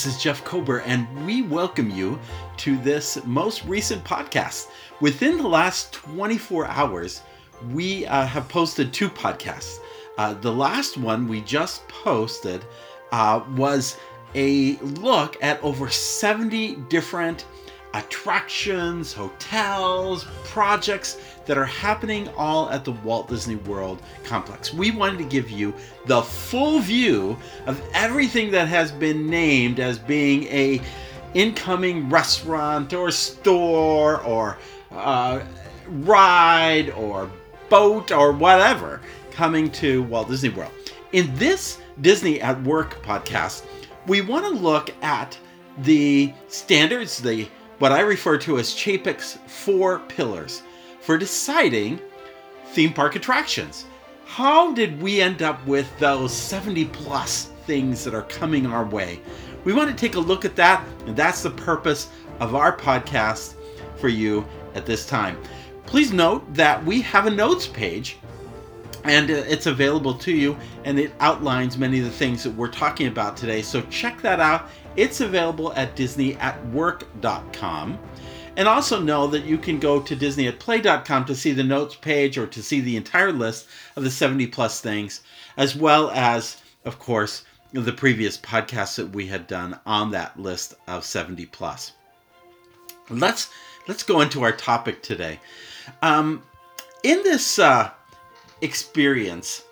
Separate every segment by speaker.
Speaker 1: Hi, this is Jeff Kober, and we welcome you to this most recent podcast. Within the last 24 hours, we uh, have posted two podcasts. Uh, the last one we just posted uh, was a look at over 70 different attractions, hotels, projects that are happening all at the Walt Disney World complex. We wanted to give you the full view of everything that has been named as being a incoming restaurant or store or uh, ride or boat or whatever coming to Walt Disney World. In this Disney at Work podcast, we want to look at the standards, the what I refer to as Chapek's four pillars for deciding theme park attractions. How did we end up with those 70 plus things that are coming our way? We want to take a look at that, and that's the purpose of our podcast for you at this time. Please note that we have a notes page and uh, it's available to you and it outlines many of the things that we're talking about today. So check that out. It's available at disneyatwork.com. And also know that you can go to disneyatplay.com to see the notes page or to see the entire list of the 70 plus things, as well as, of course, the previous podcasts that we had done on that list of 70 plus. Let's let's go into our topic today. Um, in this uh, experience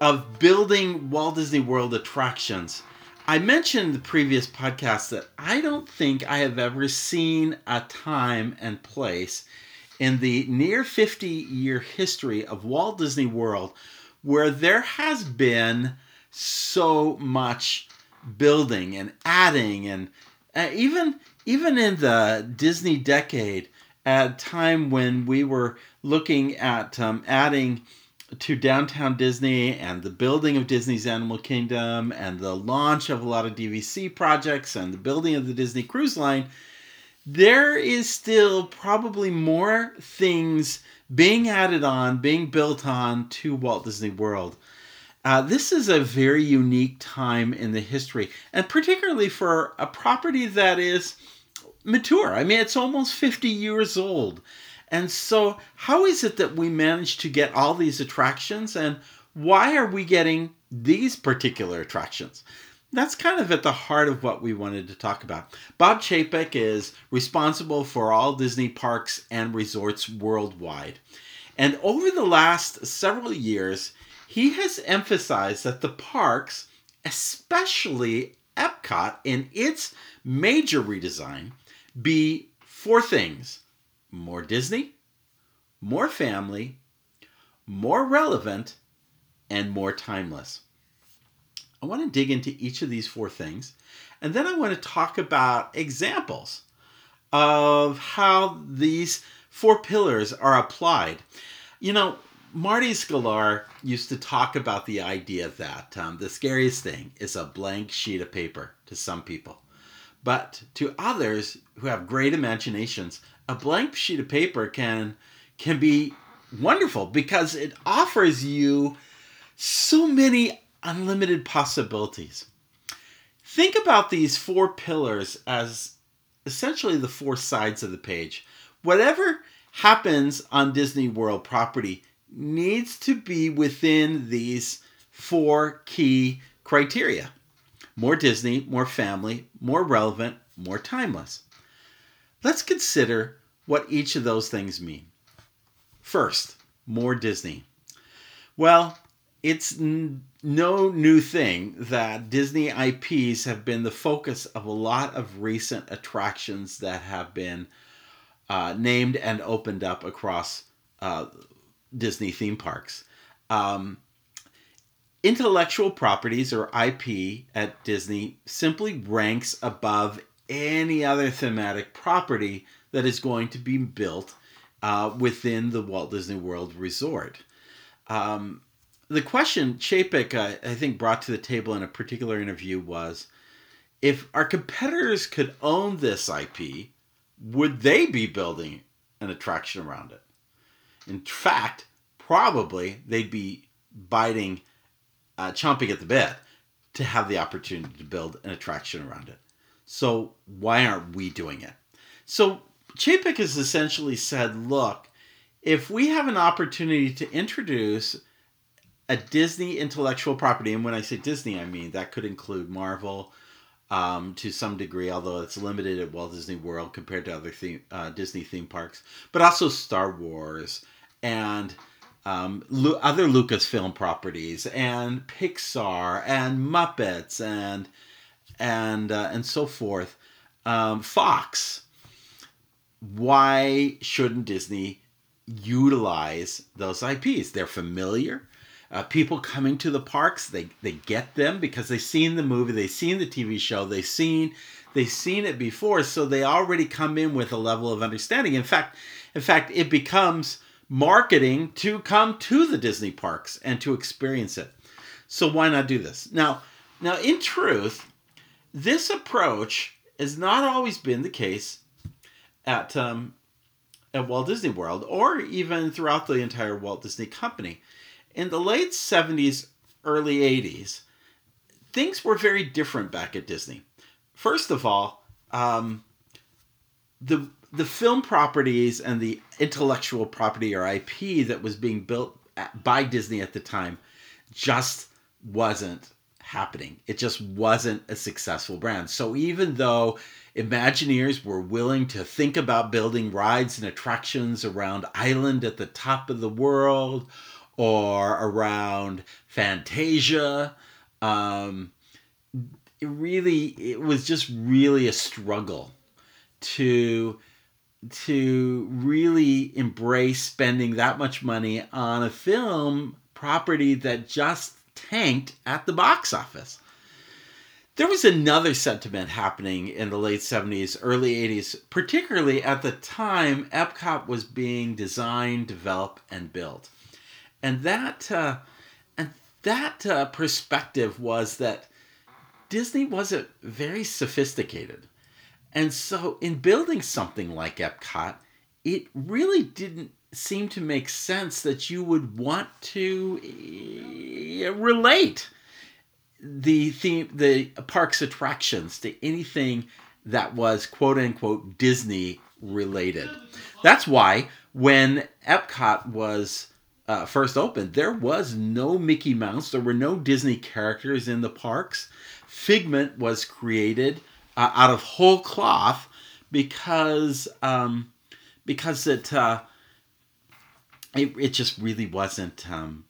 Speaker 1: of building Walt Disney World attractions, I mentioned the previous podcast that I don't think I have ever seen a time and place in the near 50 year history of Walt Disney World where there has been so much building and adding and uh, even even in the Disney decade at a time when we were looking at um, adding to downtown Disney and the building of Disney's Animal Kingdom and the launch of a lot of DVC projects and the building of the Disney Cruise Line, there is still probably more things being added on, being built on to Walt Disney World. Uh, this is a very unique time in the history, and particularly for a property that is mature. I mean, it's almost 50 years old. And so, how is it that we manage to get all these attractions, and why are we getting these particular attractions? That's kind of at the heart of what we wanted to talk about. Bob Chapek is responsible for all Disney parks and resorts worldwide. And over the last several years, he has emphasized that the parks, especially Epcot in its major redesign, be four things more Disney, more family, more relevant, and more timeless. I want to dig into each of these four things, and then I want to talk about examples of how these four pillars are applied. You know, Marty Sklar used to talk about the idea that um, the scariest thing is a blank sheet of paper to some people. But to others who have great imaginations, a blank sheet of paper can can be wonderful because it offers you so many unlimited possibilities. Think about these four pillars as essentially the four sides of the page. Whatever happens on Disney World property needs to be within these four key criteria more Disney, more family, more relevant, more timeless. Let's consider what each of those things mean. First, more Disney. Well, it's n- no new thing that Disney IPs have been the focus of a lot of recent attractions that have been uh, named and opened up across uh, Disney theme parks. Um, intellectual properties or IP at Disney simply ranks above any other thematic property that is going to be built uh, within the Walt Disney World Resort. Um, the question Chapek, uh, I think, brought to the table in a particular interview was if our competitors could own this IP, would they be building an attraction around it? In fact, probably they'd be biting, uh, chomping at the bit to have the opportunity to build an attraction around it. So why aren't we doing it? So Chapek has essentially said, look, if we have an opportunity to introduce a Disney intellectual property, and when I say Disney, I mean that could include Marvel um, to some degree, although it's limited at Walt Disney World compared to other theme, uh, Disney theme parks, but also Star Wars and um, Lu- other Lucasfilm properties and Pixar and Muppets and and uh, and so forth. Um, Fox. Why shouldn't Disney utilize those IPs? They're familiar. Uh, people coming to the parks, they they get them because they've seen the movie, they've seen the TV show, they've seen they've seen it before, so they already come in with a level of understanding. In fact, in fact, it becomes marketing to come to the Disney parks and to experience it. So why not do this? Now, now in truth, this approach has not always been the case at um, at Walt Disney World or even throughout the entire Walt Disney Company. In the late 70s, early 80s, things were very different back at Disney. First of all, um, the the film properties and the intellectual property or IP that was being built at, by Disney at the time just wasn't happening. It just wasn't a successful brand. So even though Imagineers were willing to think about building rides and attractions around Island at the top of the world or around Fantasia, um, it really, it was just really a struggle to to really embrace spending that much money on a film property that just tanked at the box office. There was another sentiment happening in the late 70s, early 80s, particularly at the time Epcot was being designed, developed, and built. And that, uh, and that uh, perspective was that Disney wasn't very sophisticated. And so, in building something like Epcot, it really didn't seem to make sense that you would want to uh, relate the theme, the park's attractions to anything that was quote unquote Disney related. That's why when Epcot was uh, first opened, there was no Mickey Mouse, there were no Disney characters in the parks. Figment was created uh, out of whole cloth because um, because it, uh, it it just really wasn't um,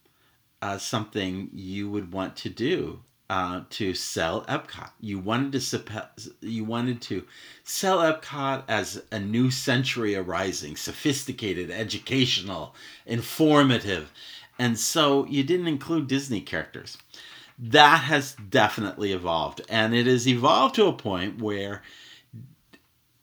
Speaker 1: uh, something you would want to do uh, to sell Epcot. You wanted to you wanted to sell Epcot as a new century arising, sophisticated, educational, informative, and so you didn't include Disney characters that has definitely evolved. And it has evolved to a point where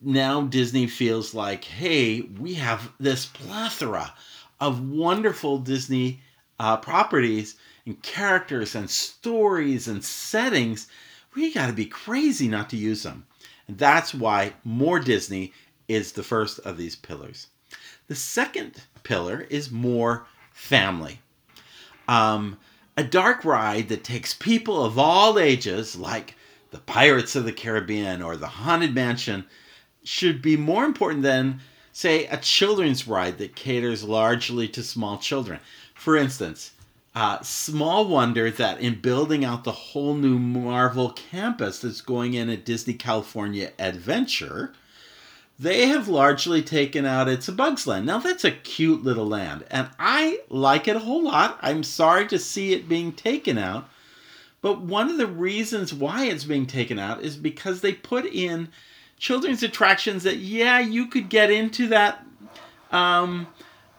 Speaker 1: now Disney feels like, hey, we have this plethora of wonderful Disney uh, properties and characters and stories and settings. We got to be crazy not to use them. And that's why more Disney is the first of these pillars. The second pillar is more family. Um, a dark ride that takes people of all ages, like the Pirates of the Caribbean or the Haunted Mansion, should be more important than, say, a children's ride that caters largely to small children. For instance, uh, small wonder that in building out the whole new Marvel campus that's going in at Disney California Adventure, they have largely taken out It's a Bug's Land. Now, that's a cute little land, and I like it a whole lot. I'm sorry to see it being taken out, but one of the reasons why it's being taken out is because they put in children's attractions that, yeah, you could get into that. Um,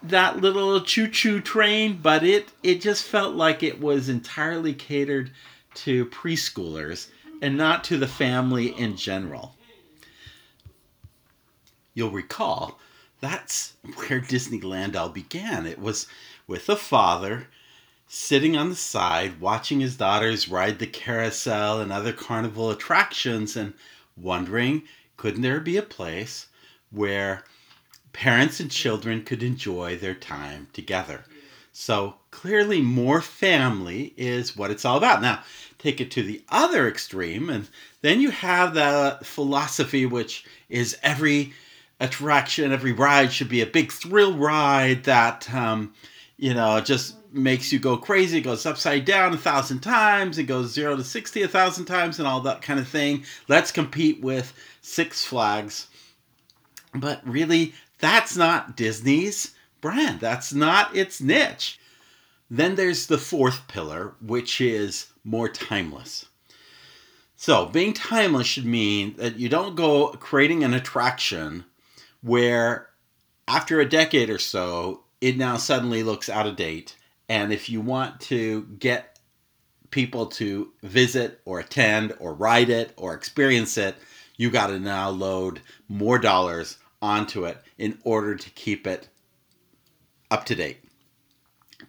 Speaker 1: that little choo-choo train, but it it just felt like it was entirely catered to preschoolers and not to the family in general you'll recall that's where Disneyland all began. It was with a father sitting on the side watching his daughters ride the carousel and other carnival attractions and wondering couldn't there be a place where parents and children could enjoy their time together. So clearly, more family is what it's all about. Now, take it to the other extreme, and then you have the philosophy, which is every attraction, every ride should be a big thrill ride that, um, you know, just makes you go crazy. It goes upside down a thousand times. It goes zero to 60 a thousand times and all that kind of thing. Let's compete with Six Flags. But really, that's not Disney's brand. That's not its niche. Then there's the fourth pillar, which is more timeless. So, being timeless should mean that you don't go creating an attraction where after a decade or so, it now suddenly looks out of date. And if you want to get people to visit or attend or ride it or experience it, you got to now load more dollars onto it in order to keep it up to date.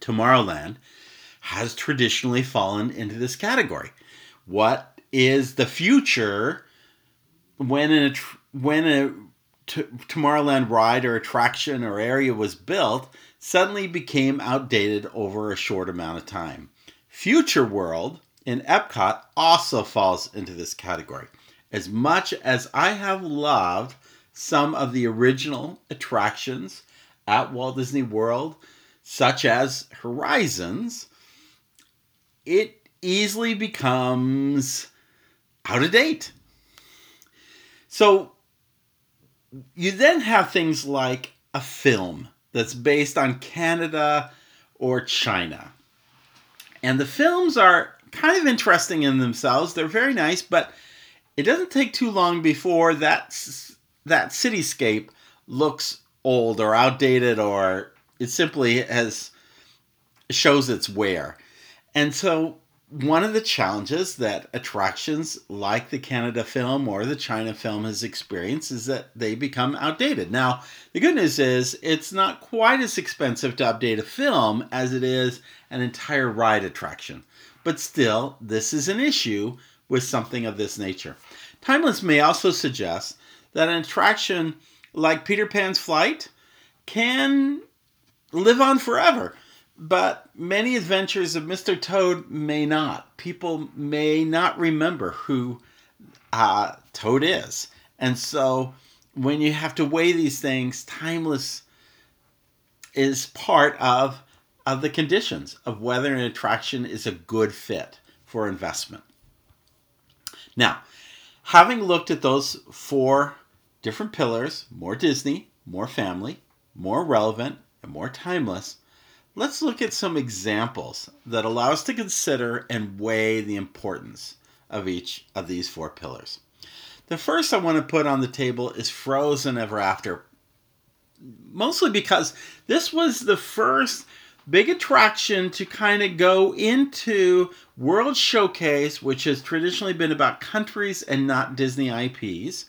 Speaker 1: Tomorrowland has traditionally fallen into this category. What is the future when a when a t- Tomorrowland ride or attraction or area was built suddenly became outdated over a short amount of time. Future World in Epcot also falls into this category. As much as I have loved some of the original attractions at Walt Disney World, such as Horizons, it easily becomes out of date. So you then have things like a film that's based on Canada or China. And the films are kind of interesting in themselves. They're very nice, but it doesn't take too long before that that cityscape looks old or outdated or it simply has shows its wear. And so one of the challenges that attractions like the Canada film or the China film has experienced is that they become outdated. Now, the good news is it's not quite as expensive to update a film as it is an entire ride attraction. But still, this is an issue with something of this nature. Timeless may also suggest that an attraction like Peter Pan's Flight can live on forever but many adventures of Mr. Toad may not. People may not remember who uh, Toad is. And so when you have to weigh these things, timeless is part of, of the conditions of whether an attraction is a good fit for investment. Now, having looked at those four different pillars more Disney, more family, more relevant, and more timeless. Let's look at some examples that allow us to consider and weigh the importance of each of these four pillars. The first I want to put on the table is Frozen Ever After, mostly because this was the first big attraction to kind of go into World Showcase, which has traditionally been about countries and not Disney IPs,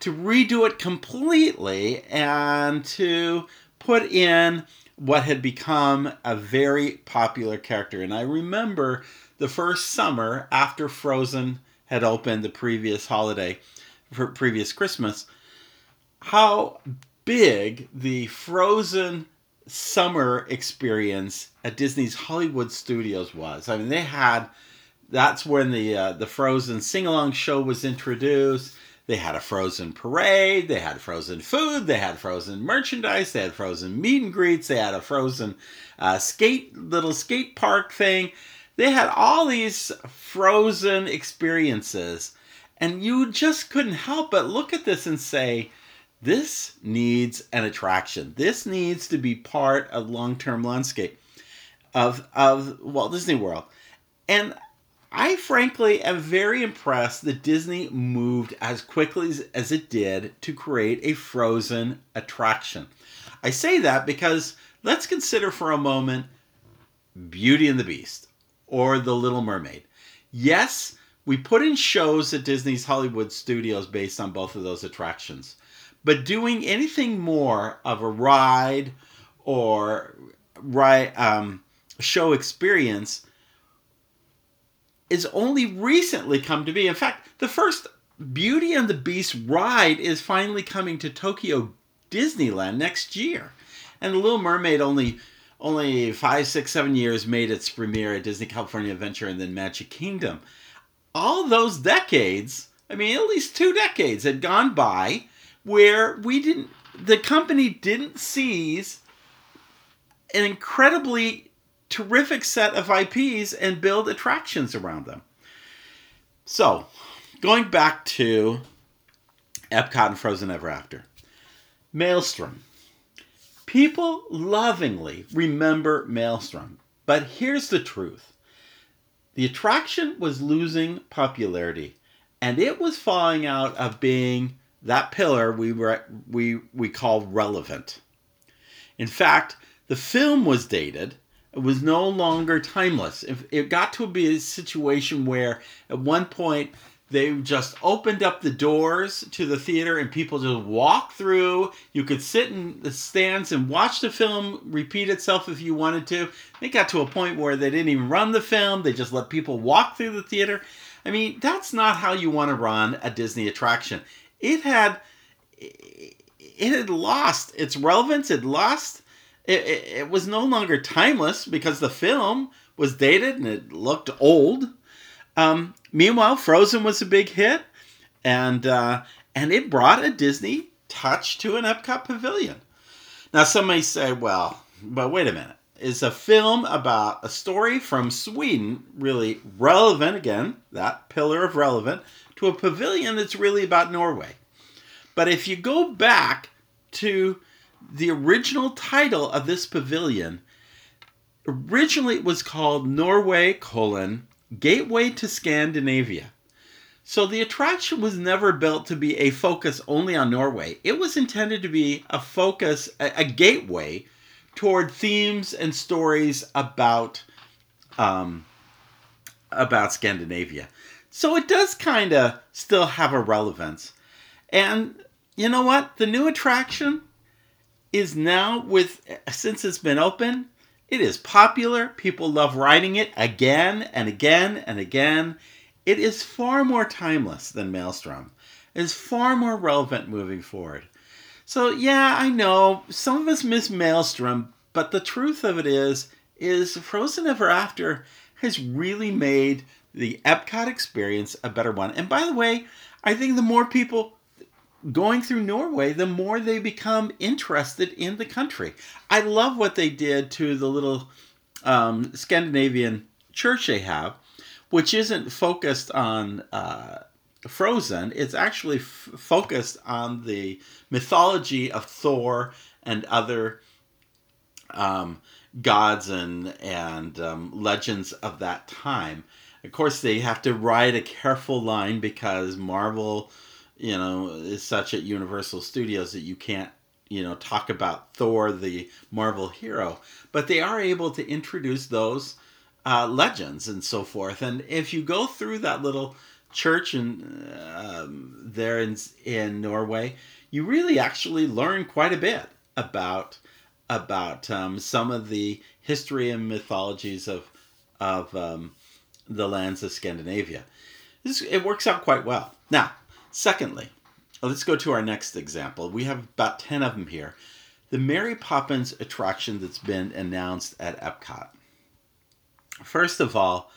Speaker 1: to redo it completely and to put in what had become a very popular character. And I remember the first summer after Frozen had opened the previous holiday, for previous Christmas, how big the Frozen summer experience at Disney's Hollywood Studios was. I mean, they had that's when the uh, the Frozen sing along show was introduced. They had a frozen parade, they had frozen food, they had frozen merchandise, they had frozen meet and greets, they had a frozen uh, skate little skate park thing. They had all these frozen experiences, and you just couldn't help but look at this and say, this needs an attraction. This needs to be part of long-term landscape of of Walt Disney World. And I frankly am very impressed that Disney moved as quickly as it did to create a Frozen attraction. I say that because let's consider for a moment Beauty and the Beast or The Little Mermaid. Yes, we put in shows at Disney's Hollywood studios based on both of those attractions. But doing anything more of a ride or ride um, show experience is only recently come to be. In fact, the first Beauty and the Beast ride is finally coming to Tokyo Disneyland next year. And The Little Mermaid only only five, six, seven years made its premiere at Disney California Adventure and then Magic Kingdom. All those decades, I mean, at least two decades had gone by where we didn't, the company didn't seize an incredibly terrific set of IPs and build attractions around them. So, going back to Epcot and Frozen Ever After, Maelstrom. People lovingly remember Maelstrom, but here's the truth the attraction was losing popularity and it was falling out of being that pillar we were we we call relevant. In fact, the film was dated. It was no longer timeless. It got to be a situation where at one point they just opened up the doors to the theater and people just walked through. You could sit in the stands and watch the film repeat itself if you wanted to. They got to a point where they didn't even run the film, they just let people walk through the theater. I mean, that's not how you want to run a Disney attraction. It had it had lost its relevance, it lost it, it, was no longer timeless because the film was dated and it looked old. Um, meanwhile, Frozen was a big hit, and uh, and it brought a Disney touch to an Epcot pavilion. Now, some may say, well, but wait a minute. Is a film about a story from Sweden really relevant, again, that pillar of relevant, to a pavilion that's really about Norway? But if you go back to the original title of this pavilion, originally it was called Norway colon Gateway to Scandinavia. So the attraction was never built to be a focus only on Norway. It was intended to be a focus, a, a gateway toward themes and stories about um, about Scandinavia. So it does kind of still have a relevance. And you know what? The new attraction is now with since it's been open, it is popular. People love riding it again and again and again. It is far more timeless than Maelstrom. It is far more relevant moving forward. So yeah, I know some of us miss Maelstrom, but the truth of it is, is Frozen Ever After has really made the Epcot experience a better one. And by the way, I think the more people going through Norway, the more they become interested in the country. I love what they did to the little um, Scandinavian church they have, which isn't focused on uh, Frozen. It's actually f- focused on the mythology of Thor and other um, gods and and um, legends of that time. Of course, they have to ride a careful line because Marvel you know, is such at Universal Studios that you can't, you know, talk about Thor, the Marvel hero. But they are able to introduce those uh, legends and so forth. And if you go through that little church in, um, there in, in Norway, you really actually learn quite a bit about about um, some of the history and mythologies of of um, the lands of Scandinavia. This, it works out quite well. Now, Secondly, let's go to our next example. We have about 10 of them here. The Mary Poppins attraction that's been announced at Epcot. First of all,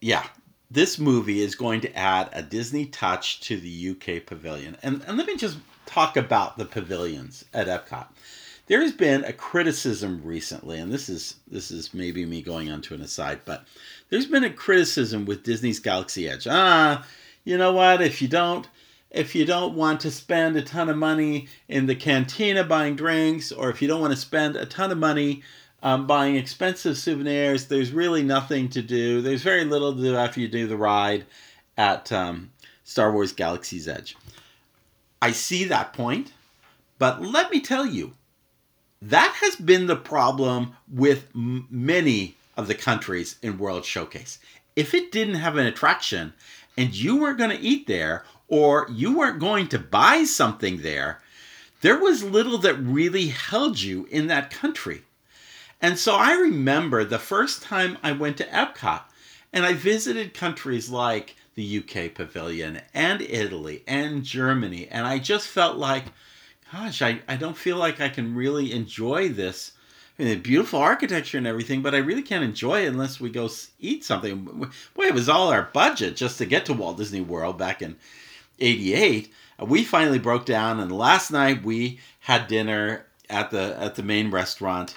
Speaker 1: yeah, this movie is going to add a Disney touch to the UK pavilion. And, and let me just talk about the pavilions at Epcot. There has been a criticism recently, and this is this is maybe me going on to an aside, but there's been a criticism with Disney's Galaxy Edge. Ah, you know what? If you don't if you don't want to spend a ton of money in the cantina buying drinks, or if you don't want to spend a ton of money um, buying expensive souvenirs, there's really nothing to do. There's very little to do after you do the ride at um, Star Wars Galaxy's Edge. I see that point, but let me tell you, that has been the problem with m- many of the countries in World Showcase. If it didn't have an attraction, and you weren't going to eat there or you weren't going to buy something there, there was little that really held you in that country. And so I remember the first time I went to Epcot and I visited countries like the UK pavilion and Italy and Germany. And I just felt like, gosh, I, I don't feel like I can really enjoy this I mean, beautiful architecture and everything, but I really can't enjoy it unless we go eat something. Boy, it was all our budget just to get to Walt Disney World back in '88. We finally broke down, and last night we had dinner at the at the main restaurant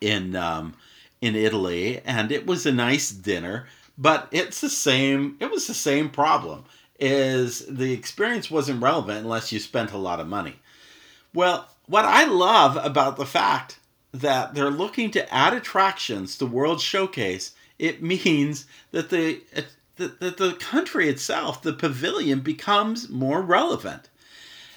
Speaker 1: in um, in Italy, and it was a nice dinner. But it's the same. It was the same problem. Is the experience wasn't relevant unless you spent a lot of money. Well, what I love about the fact that they're looking to add attractions to World Showcase, it means that the that the country itself, the pavilion, becomes more relevant,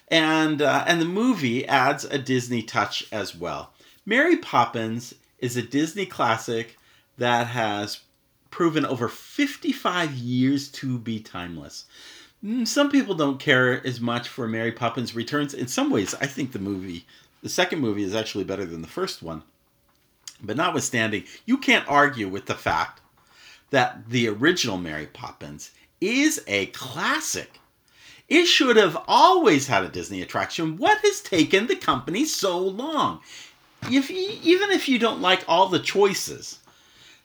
Speaker 1: and uh, and the movie adds a Disney touch as well. Mary Poppins is a Disney classic that has proven over 55 years to be timeless. Mm, some people don't care as much for Mary Poppins Returns. In some ways, I think the movie, the second movie, is actually better than the first one. But notwithstanding, you can't argue with the fact that the original Mary Poppins is a classic. It should have always had a Disney attraction. What has taken the company so long? If even if you don't like all the choices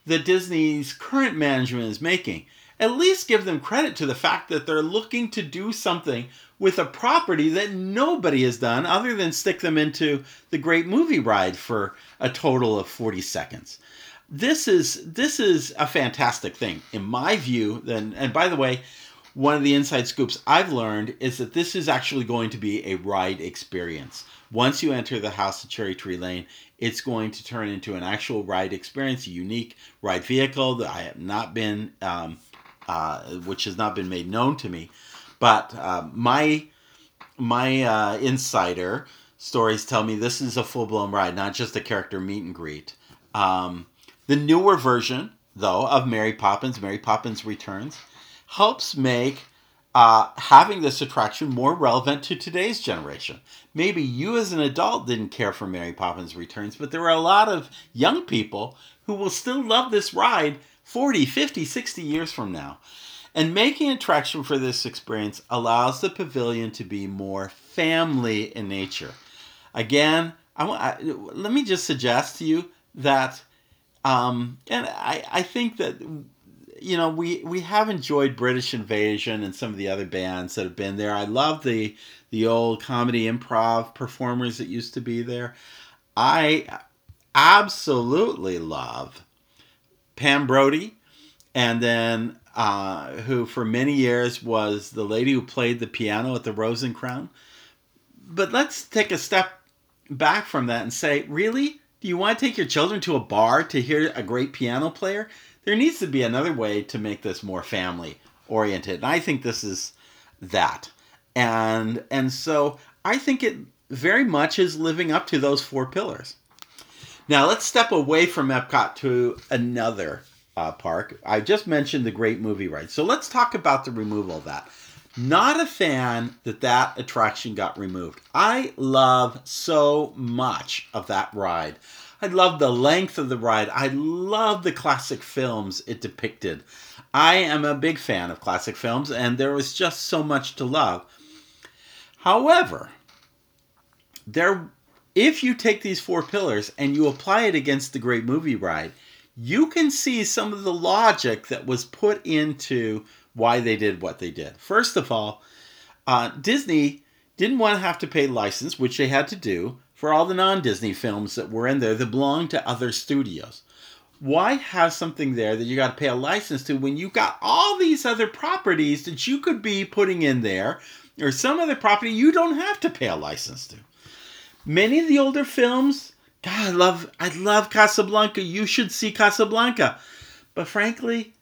Speaker 1: that Disney's current management is making, at least give them credit to the fact that they're looking to do something with a property that nobody has done other than stick them into the great movie ride for a total of 40 seconds. This is this is a fantastic thing in my view then and by the way one of the inside scoops I've learned is that this is actually going to be a ride experience. Once you enter the House of Cherry Tree Lane, it's going to turn into an actual ride experience, a unique ride vehicle that I have not been um, uh, which has not been made known to me. But uh, my my uh, insider stories tell me this is a full blown ride, not just a character meet and greet. Um, the newer version, though, of Mary Poppins, Mary Poppins Returns, helps make uh, having this attraction more relevant to today's generation. Maybe you as an adult didn't care for Mary Poppins Returns, but there are a lot of young people who will still love this ride 40, 50, 60 years from now. And making attraction for this experience allows the pavilion to be more family in nature. Again, I, I let me just suggest to you that, um, and I, I think that you know we we have enjoyed British Invasion and some of the other bands that have been there. I love the the old comedy improv performers that used to be there. I absolutely love Pam Brody, and then uh, who for many years was the lady who played the piano at the Rose and Crown. But let's take a step back from that and say, really? Do you want to take your children to a bar to hear a great piano player? There needs to be another way to make this more family oriented. And I think this is that. And and so I think it very much is living up to those four pillars. Now let's step away from Epcot to another uh, park. I just mentioned the great movie ride. So let's talk about the removal of that. Not a fan that that attraction got removed. I love so much of that ride. I love the length of the ride. I love the classic films it depicted. I am a big fan of classic films, and there was just so much to love. However, there if you take these four pillars and you apply it against the great movie ride, you can see some of the logic that was put into why they did what they did. First of all, uh, Disney didn't want to have to pay license, which they had to do, for all the non Disney films that were in there that belonged to other studios. Why have something there that you got to pay a license to when you got all these other properties that you could be putting in there, or some other property you don't have to pay a license to? Many of the older films, God, I love I love Casablanca. You should see Casablanca. But frankly,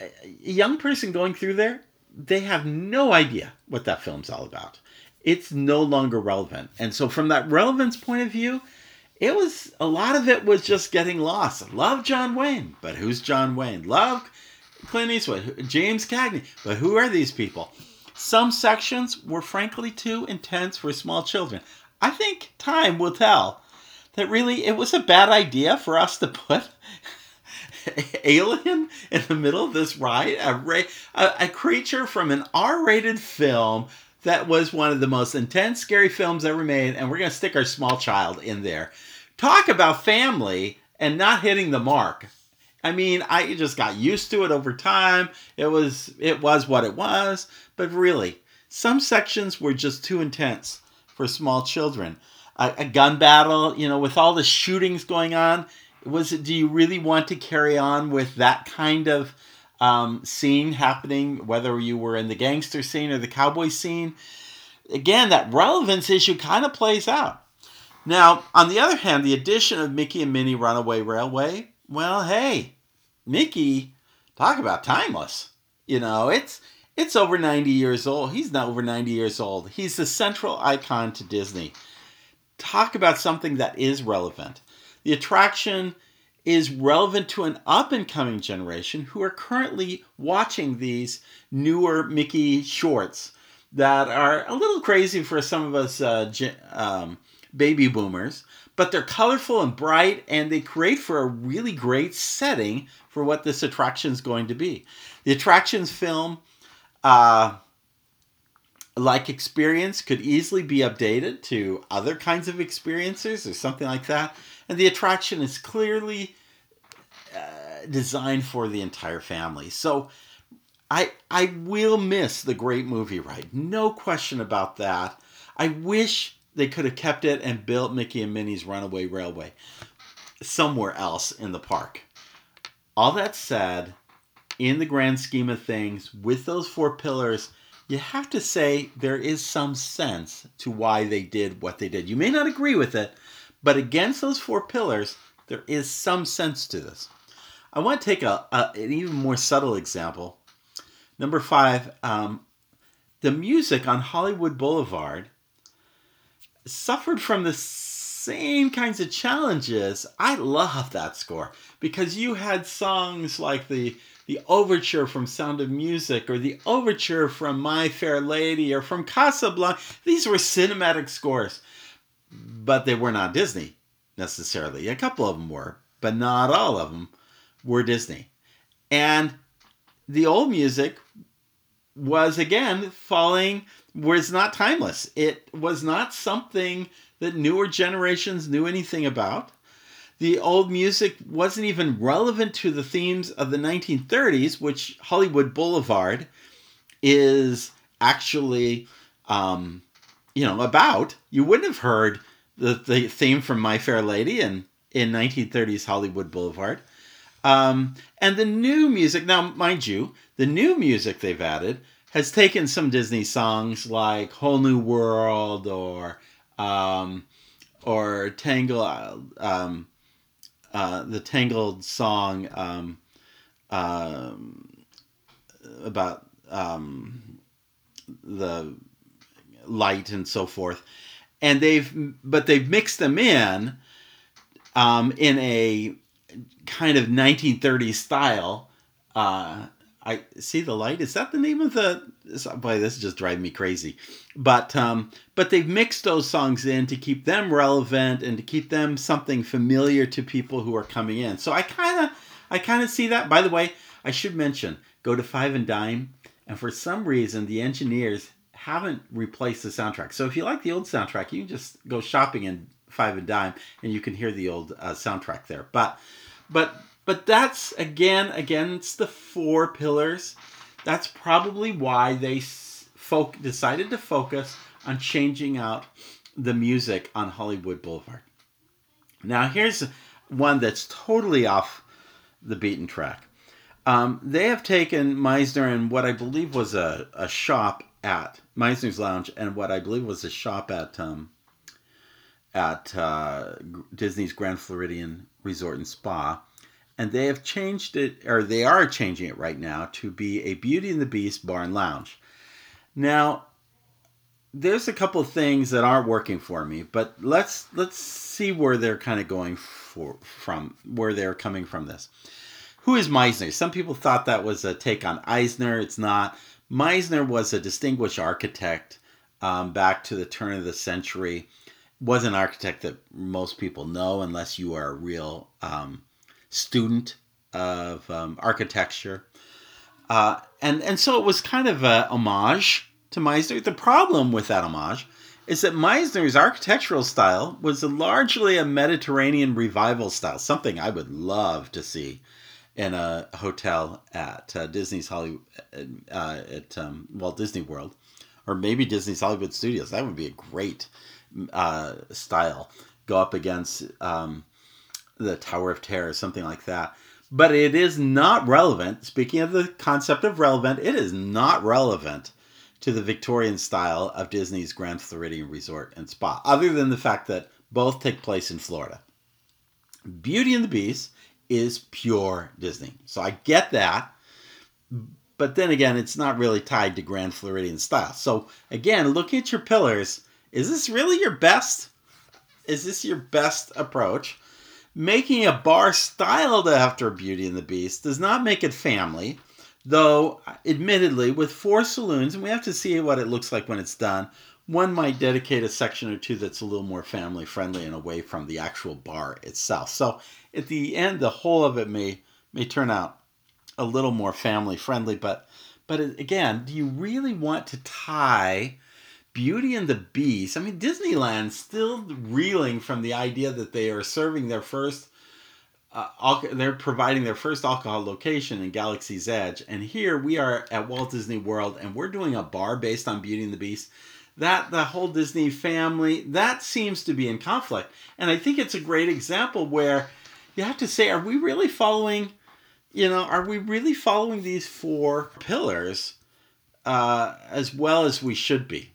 Speaker 1: a young person going through there, they have no idea what that film's all about. It's no longer relevant. And so from that relevance point of view, it was a lot of it was just getting lost. Love John Wayne, but who's John Wayne? Love Clint Eastwood, James Cagney, but who are these people? Some sections were frankly too intense for small children. I think time will tell that really it was a bad idea for us to put alien in the middle of this ride a, a, a creature from an r-rated film that was one of the most intense scary films ever made and we're going to stick our small child in there talk about family and not hitting the mark. I mean, I just got used to it over time. It was it was what it was, but really, some sections were just too intense for small children. A, a gun battle, you know, with all the shootings going on, was it? Do you really want to carry on with that kind of um, scene happening, whether you were in the gangster scene or the cowboy scene? Again, that relevance issue kind of plays out. Now, on the other hand, the addition of Mickey and Minnie Runaway Railway, well, hey, Mickey, talk about timeless. You know, it's it's over 90 years old. He's not over 90 years old. He's the central icon to Disney. Talk about something that is relevant. The attraction is relevant to an up and coming generation who are currently watching these newer Mickey shorts that are a little crazy for some of us uh, um, baby boomers, but they're colorful and bright and they create for a really great setting for what this attraction is going to be. The attractions film, uh, like experience, could easily be updated to other kinds of experiences or something like that. And the attraction is clearly uh, designed for the entire family. So I I will miss the great movie ride. No question about that. I wish they could have kept it and built Mickey and Minnie's Runaway Railway somewhere else in the park. All that said, in the grand scheme of things, with those four pillars, you have to say there is some sense to why they did what they did. You may not agree with it, but against those four pillars, there is some sense to this. I want to take a, a an even more subtle example. Number five, um, the music on Hollywood Boulevard suffered from the same kinds of challenges. I love that score because you had songs like the the overture from Sound of Music or the overture from My Fair Lady or from Casablanca. These were cinematic scores, but they were not Disney necessarily. A couple of them were, but not all of them were Disney. And the old music was again falling was not timeless. It was not something that newer generations knew anything about. The old music wasn't even relevant to the themes of the 1930s, which Hollywood Boulevard is actually, um, you know, about. You wouldn't have heard the, the theme from My Fair Lady in, in 1930s Hollywood Boulevard. Um, and the new music, now, mind you, the new music they've added has taken some Disney songs like Whole New World or um, or Tangle, um, uh, the Tangled song um, um about um, the light and so forth, and they've but they've mixed them in um, in a kind of 1930s style. Uh, I see the light. Is that the name of the? Boy, this is just driving me crazy. But um, but they've mixed those songs in to keep them relevant and to keep them something familiar to people who are coming in. So I kind of I kind of see that. By the way, I should mention go to Five and Dime, and for some reason the engineers haven't replaced the soundtrack. So if you like the old soundtrack, you can just go shopping in Five and Dime, and you can hear the old uh, soundtrack there. But but but that's again against the four pillars. That's probably why they folk decided to focus on changing out the music on Hollywood Boulevard. Now here's one that's totally off the beaten track. Um, they have taken Mizner and what I believe was a, a shop at Mizner's Lounge and what I believe was a shop at um, at uh, Disney's Grand Floridian Resort and Spa, and they have changed it, or they are changing it right now to be a Beauty and the Beast bar and lounge. Now, there's a couple of things that aren't working for me, but let's let's see where they're kind of going for from, where they're coming from this. Who is Mizner? Some people thought that was a take on Eisner. It's not. Mizner was a distinguished architect um, back to the turn of the century. Was an architect that most people know, unless you are a real um, student of um, architecture. Uh, and, and so it was kind of a homage to Mizner. The problem with that homage is that Mizner's architectural style was largely a Mediterranean revival style, something I would love to see in a hotel at uh, Disney's Hollywood uh, at um, Walt Disney World, or maybe Disney's Hollywood Studios. That would be a great uh, style. Go up against um, the Tower of Terror, something like that. But it is not relevant. Speaking of the concept of relevant, it is not relevant to the Victorian style of Disney's Grand Floridian Resort and Spa, other than the fact that both take place in Florida. Beauty and the Beast is pure Disney. So I get that. But then again, it's not really tied to Grand Floridian style. So again, look at your pillars. Is this really your best? Is this your best approach? Making a bar styled after Beauty and the Beast does not make it family Though, admittedly, with four saloons, and we have to see what it looks like when it's done, one might dedicate a section or two that's a little more family friendly and away from the actual bar itself. So, at the end, the whole of it may may turn out a little more family friendly. But, but again, do you really want to tie Beauty and the Beast? I mean, Disneyland's still reeling from the idea that they are serving their first uh, they're providing their first alcohol location in Galaxy's Edge, and here we are at Walt Disney World, and we're doing a bar based on Beauty and the Beast. That the whole Disney family that seems to be in conflict, and I think it's a great example where you have to say, are we really following? You know, are we really following these four pillars uh, as well as we should be?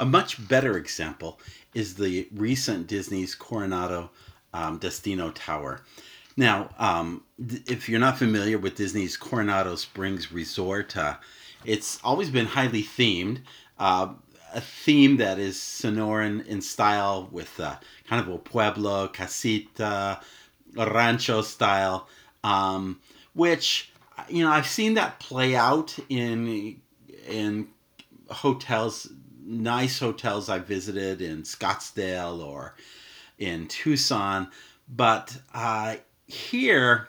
Speaker 1: A much better example is the recent Disney's Coronado um, Destino Tower. Now, um, if you're not familiar with Disney's Coronado Springs Resort, uh, it's always been highly themed. Uh, a theme that is Sonoran in style with uh, kind of a pueblo, casita, rancho style, um, which you know I've seen that play out in in hotels, nice hotels I visited in Scottsdale or in Tucson, but uh, here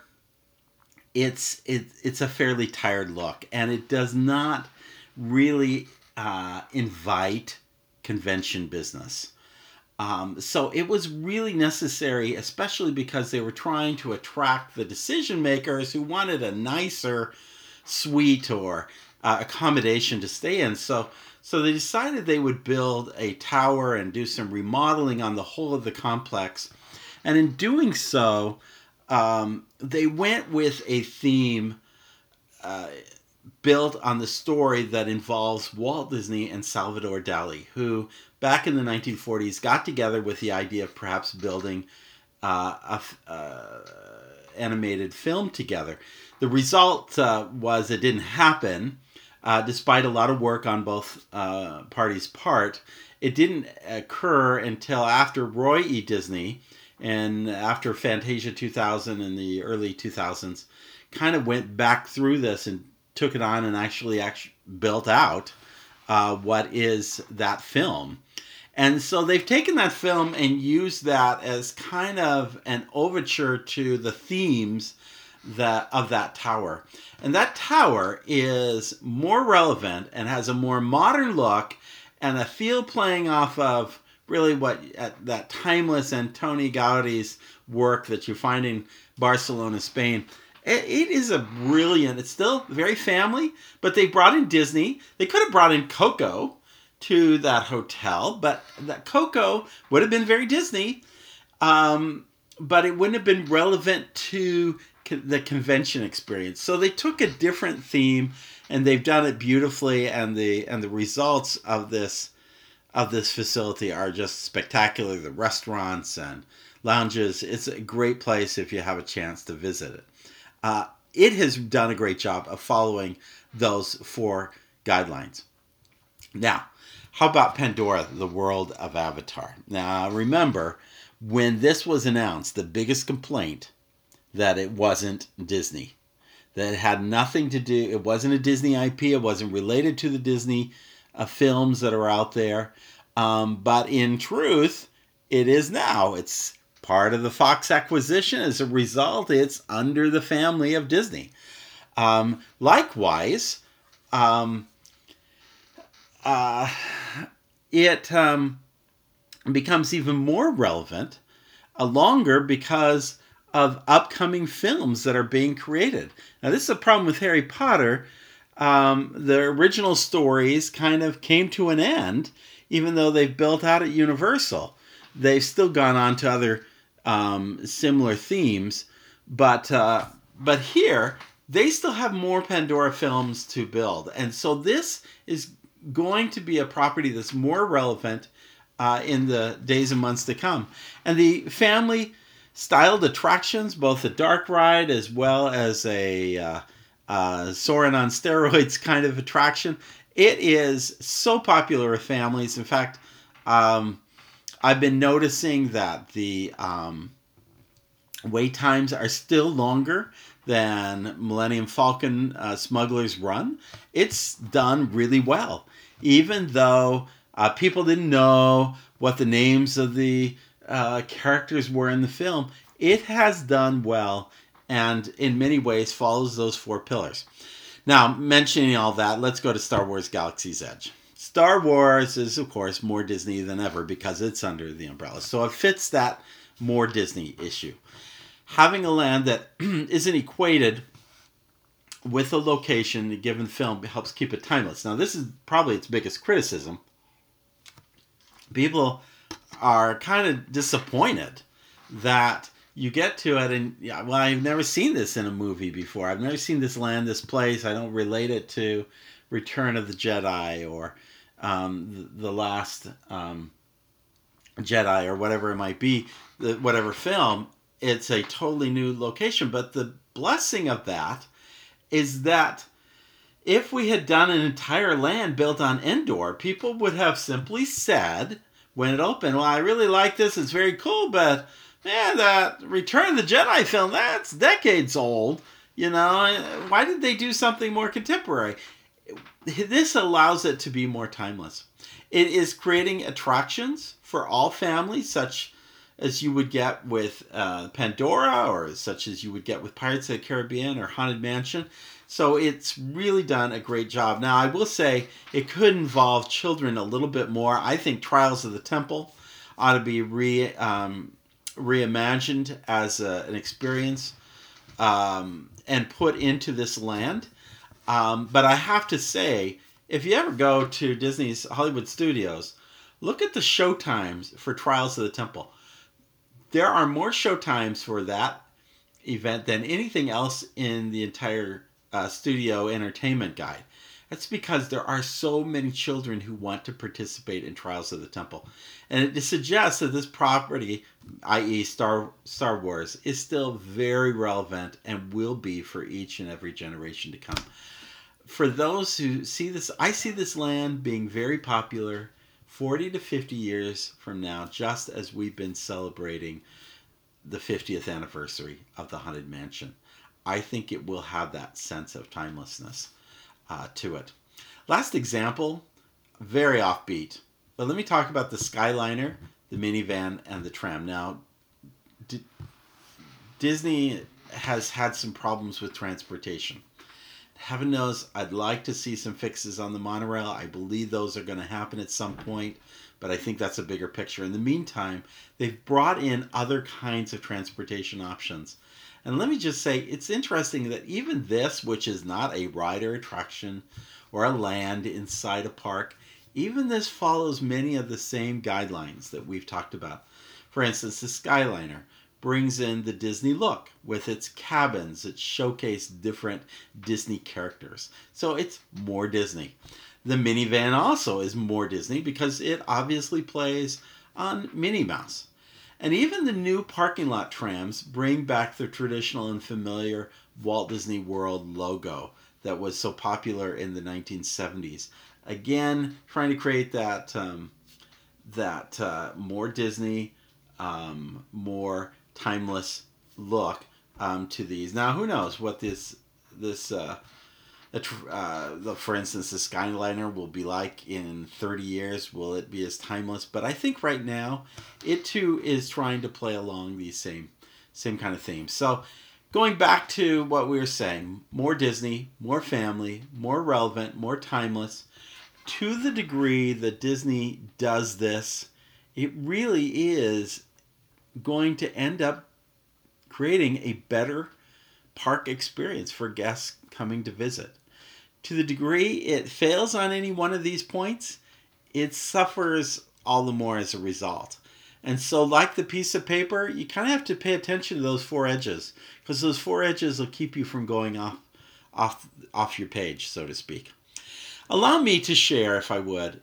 Speaker 1: it's it, it's a fairly tired look, and it does not really uh, invite convention business. Um, so it was really necessary, especially because they were trying to attract the decision makers who wanted a nicer suite or uh, accommodation to stay in. So so they decided they would build a tower and do some remodeling on the whole of the complex. And in doing so, um, they went with a theme uh, built on the story that involves Walt Disney and Salvador Dali, who back in the 1940s got together with the idea of perhaps building uh, a uh, animated film together. The result uh, was it didn't happen uh, despite a lot of work on both uh, parties' part. It didn't occur until after Roy E. Disney and after Fantasia 2000 in the early 2000s kind of went back through this and took it on and actually, actually built out uh, what is that film. And so they've taken that film and used that as kind of an overture to the themes that of that tower. And that tower is more relevant and has a more modern look and a feel playing off of really what that timeless Antoni Gaudi's work that you find in Barcelona, Spain. It, it is a brilliant. It's still very family, but they brought in Disney. They could have brought in Coco to that hotel, but that Coco would have been very Disney. Um, but it wouldn't have been relevant to the convention experience. So they took a different theme and they've done it beautifully and the and the results of this of this facility are just spectacular. The restaurants and lounges, it's a great place if you have a chance to visit it. Uh, it has done a great job of following those four guidelines. Now, how about Pandora, the world of Avatar? Now, remember, when this was announced, the biggest complaint that it wasn't Disney. That it had nothing to do, it wasn't a Disney IP, it wasn't related to the Disney uh, films that are out there. Um, but in truth, it is now. It's part of the Fox acquisition. As a result, it's under the family of Disney. Um, likewise, um, uh, it um, becomes even more relevant uh, longer because of upcoming films that are being created. Now, this is a problem with Harry Potter. Um, the original stories kind of came to an end, even though they've built out at Universal. They've still gone on to other um, similar themes, but uh, but here they still have more Pandora films to build, and so this is going to be a property that's more relevant uh, in the days and months to come. And the family styled attractions, both a dark ride as well as a uh, uh, on steroids kind of attraction. It is so popular with families. In fact, um, I've been noticing that the um, wait times are still longer than Millennium Falcon uh, Smuggler's Run. It's done really well, even though uh, people didn't know what the names of the uh, characters were in the film. It has done well and in many ways follows those four pillars. Now, mentioning all that, let's go to Star Wars Galaxy's Edge. Star Wars is, of course, more Disney than ever because it's under the umbrella. So it fits that more Disney issue. Having a land that isn't equated with a location, a given film, helps keep it timeless. Now, this is probably its biggest criticism. People are kind of disappointed that you get to it and yeah well i've never seen this in a movie before. I've never seen this land this place. I don't relate it to return of the jedi or um, the, the, last um, jedi or whatever it might be the, whatever film. It's a totally new location but the blessing of that is that if we had done an entire land built on endor people would have simply said when it opened well i really like this it's very cool but man, that Return of the Jedi film, that's decades old. You know, why did they do something more contemporary? This allows it to be more timeless. It is creating attractions for all families, such as you would get with uh, Pandora or such as you would get with Pirates of the Caribbean or Haunted Mansion. So it's really done a great job. Now, I will say it could involve children a little bit more. I think Trials of the Temple ought to be re um, reimagined as a, an experience um, and put into this land. Um, but I have to say, if you ever go to Disney's Hollywood Studios, look at the show times for Trials of the Temple. There are more show times for that event than anything else in the entire uh, studio entertainment guide. That's because there are so many children who want to participate in Trials of the Temple. And it suggests that this property, i.e., Star, Star Wars, is still very relevant and will be for each and every generation to come. For those who see this, I see this land being very popular 40 to 50 years from now, just as we've been celebrating the 50th anniversary of the Haunted Mansion. I think it will have that sense of timelessness uh, to it. Last example, very offbeat, but let me talk about the Skyliner, the Minnie Van, and the tram. Now, D- Disney has had some problems with transportation. Heaven knows I'd like to see some fixes on the monorail. I believe those are going to happen at some point, but I think that's a bigger picture. In the meantime, they've brought in other kinds of transportation options. And let me just say, it's interesting that even this, which is not a rider attraction or a land inside a park, even this follows many of the same guidelines that we've talked about. For instance, the Skyliner brings in the Disney look with its cabins that showcase different Disney characters. So it's more Disney. The Minnie Van also is more Disney because it obviously plays on Minnie Mouse. And even the new parking lot trams bring back the traditional and familiar Walt Disney World logo that was so popular in the 1970s. Again, trying to create that um, that uh, more Disney, um, more timeless look um, to these. Now, who knows what this this uh, uh, the, for instance, the Skyliner will be like in 30 years? Will it be as timeless? But I think right now, it too is trying to play along these same, same kind of themes. So, going back to what we were saying, more Disney, more family, more relevant, more timeless. to the degree that Disney does this, it really is going to end up creating a better park experience for guests coming to visit. To the degree it fails on any one of these points, it suffers all the more as a result. And so, like the piece of paper, you kind of have to pay attention to those four edges because those four edges will keep you from going off, off, off your page, so to speak. Allow me to share, if I would,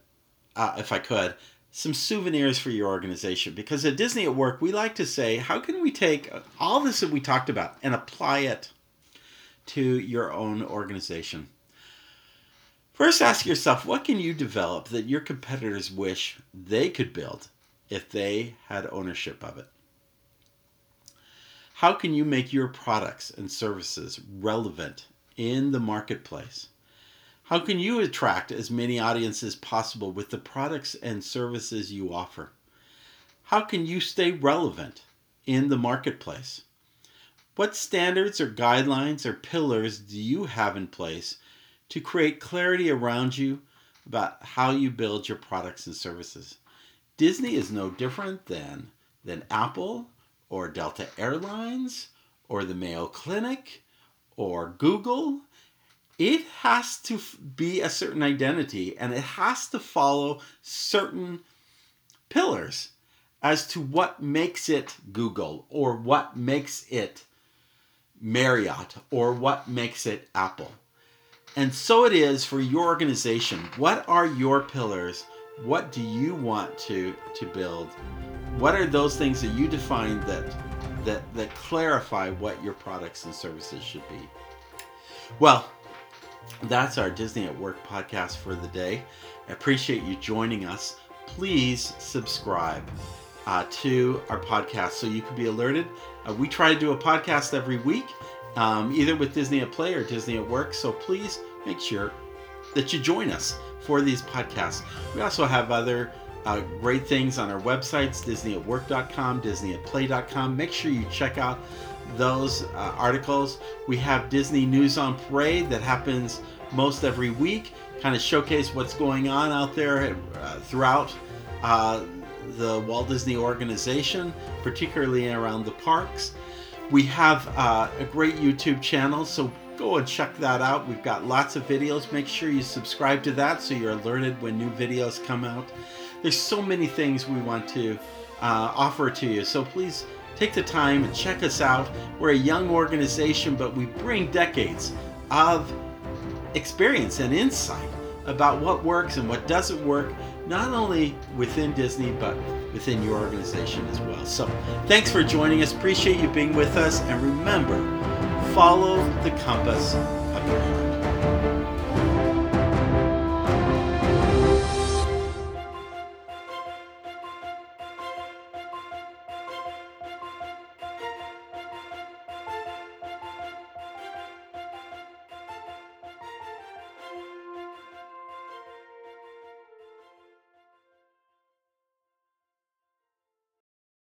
Speaker 1: uh, if I could, some souvenirs for your organization because at Disney at Work, we like to say, how can we take all this that we talked about and apply it to your own organization? First, ask yourself what can you develop that your competitors wish they could build if they had ownership of it? How can you make your products and services relevant in the marketplace? How can you attract as many audiences as possible with the products and services you offer? How can you stay relevant in the marketplace? What standards or guidelines or pillars do you have in place to create clarity around you about how you build your products and services? Disney is no different than, than Apple or Delta Airlines or the Mayo Clinic or Google it has to be a certain identity and it has to follow certain pillars as to what makes it Google or what makes it Marriott or what makes it Apple. And so it is for your organization. What are your pillars? What do you want to, to build? What are those things that you define that, that, that clarify what your products and services should be? Well, that's our Disney at Work podcast for the day. I appreciate you joining us. Please subscribe uh, to our podcast so you can be alerted. Uh, we try to do a podcast every week, um, either with Disney at Play or Disney at Work. So please make sure that you join us for these podcasts. We also have other uh, great things on our websites disneyatwork.com, disneyatplay.com. Make sure you check out those uh, articles. We have Disney News on Parade that happens most every week, kind of showcase what's going on out there uh, throughout uh, the Walt Disney organization, particularly around the parks. We have uh, a great YouTube channel, so go and check that out. We've got lots of videos. Make sure you subscribe to that so you're alerted when new videos come out. There's so many things we want to uh, offer to you, so please Take the time and check us out. We're a young organization, but we bring decades of experience and insight about what works and what doesn't work, not only within Disney, but within your organization as well. So, thanks for joining us. Appreciate you being with us. And remember, follow the compass of your.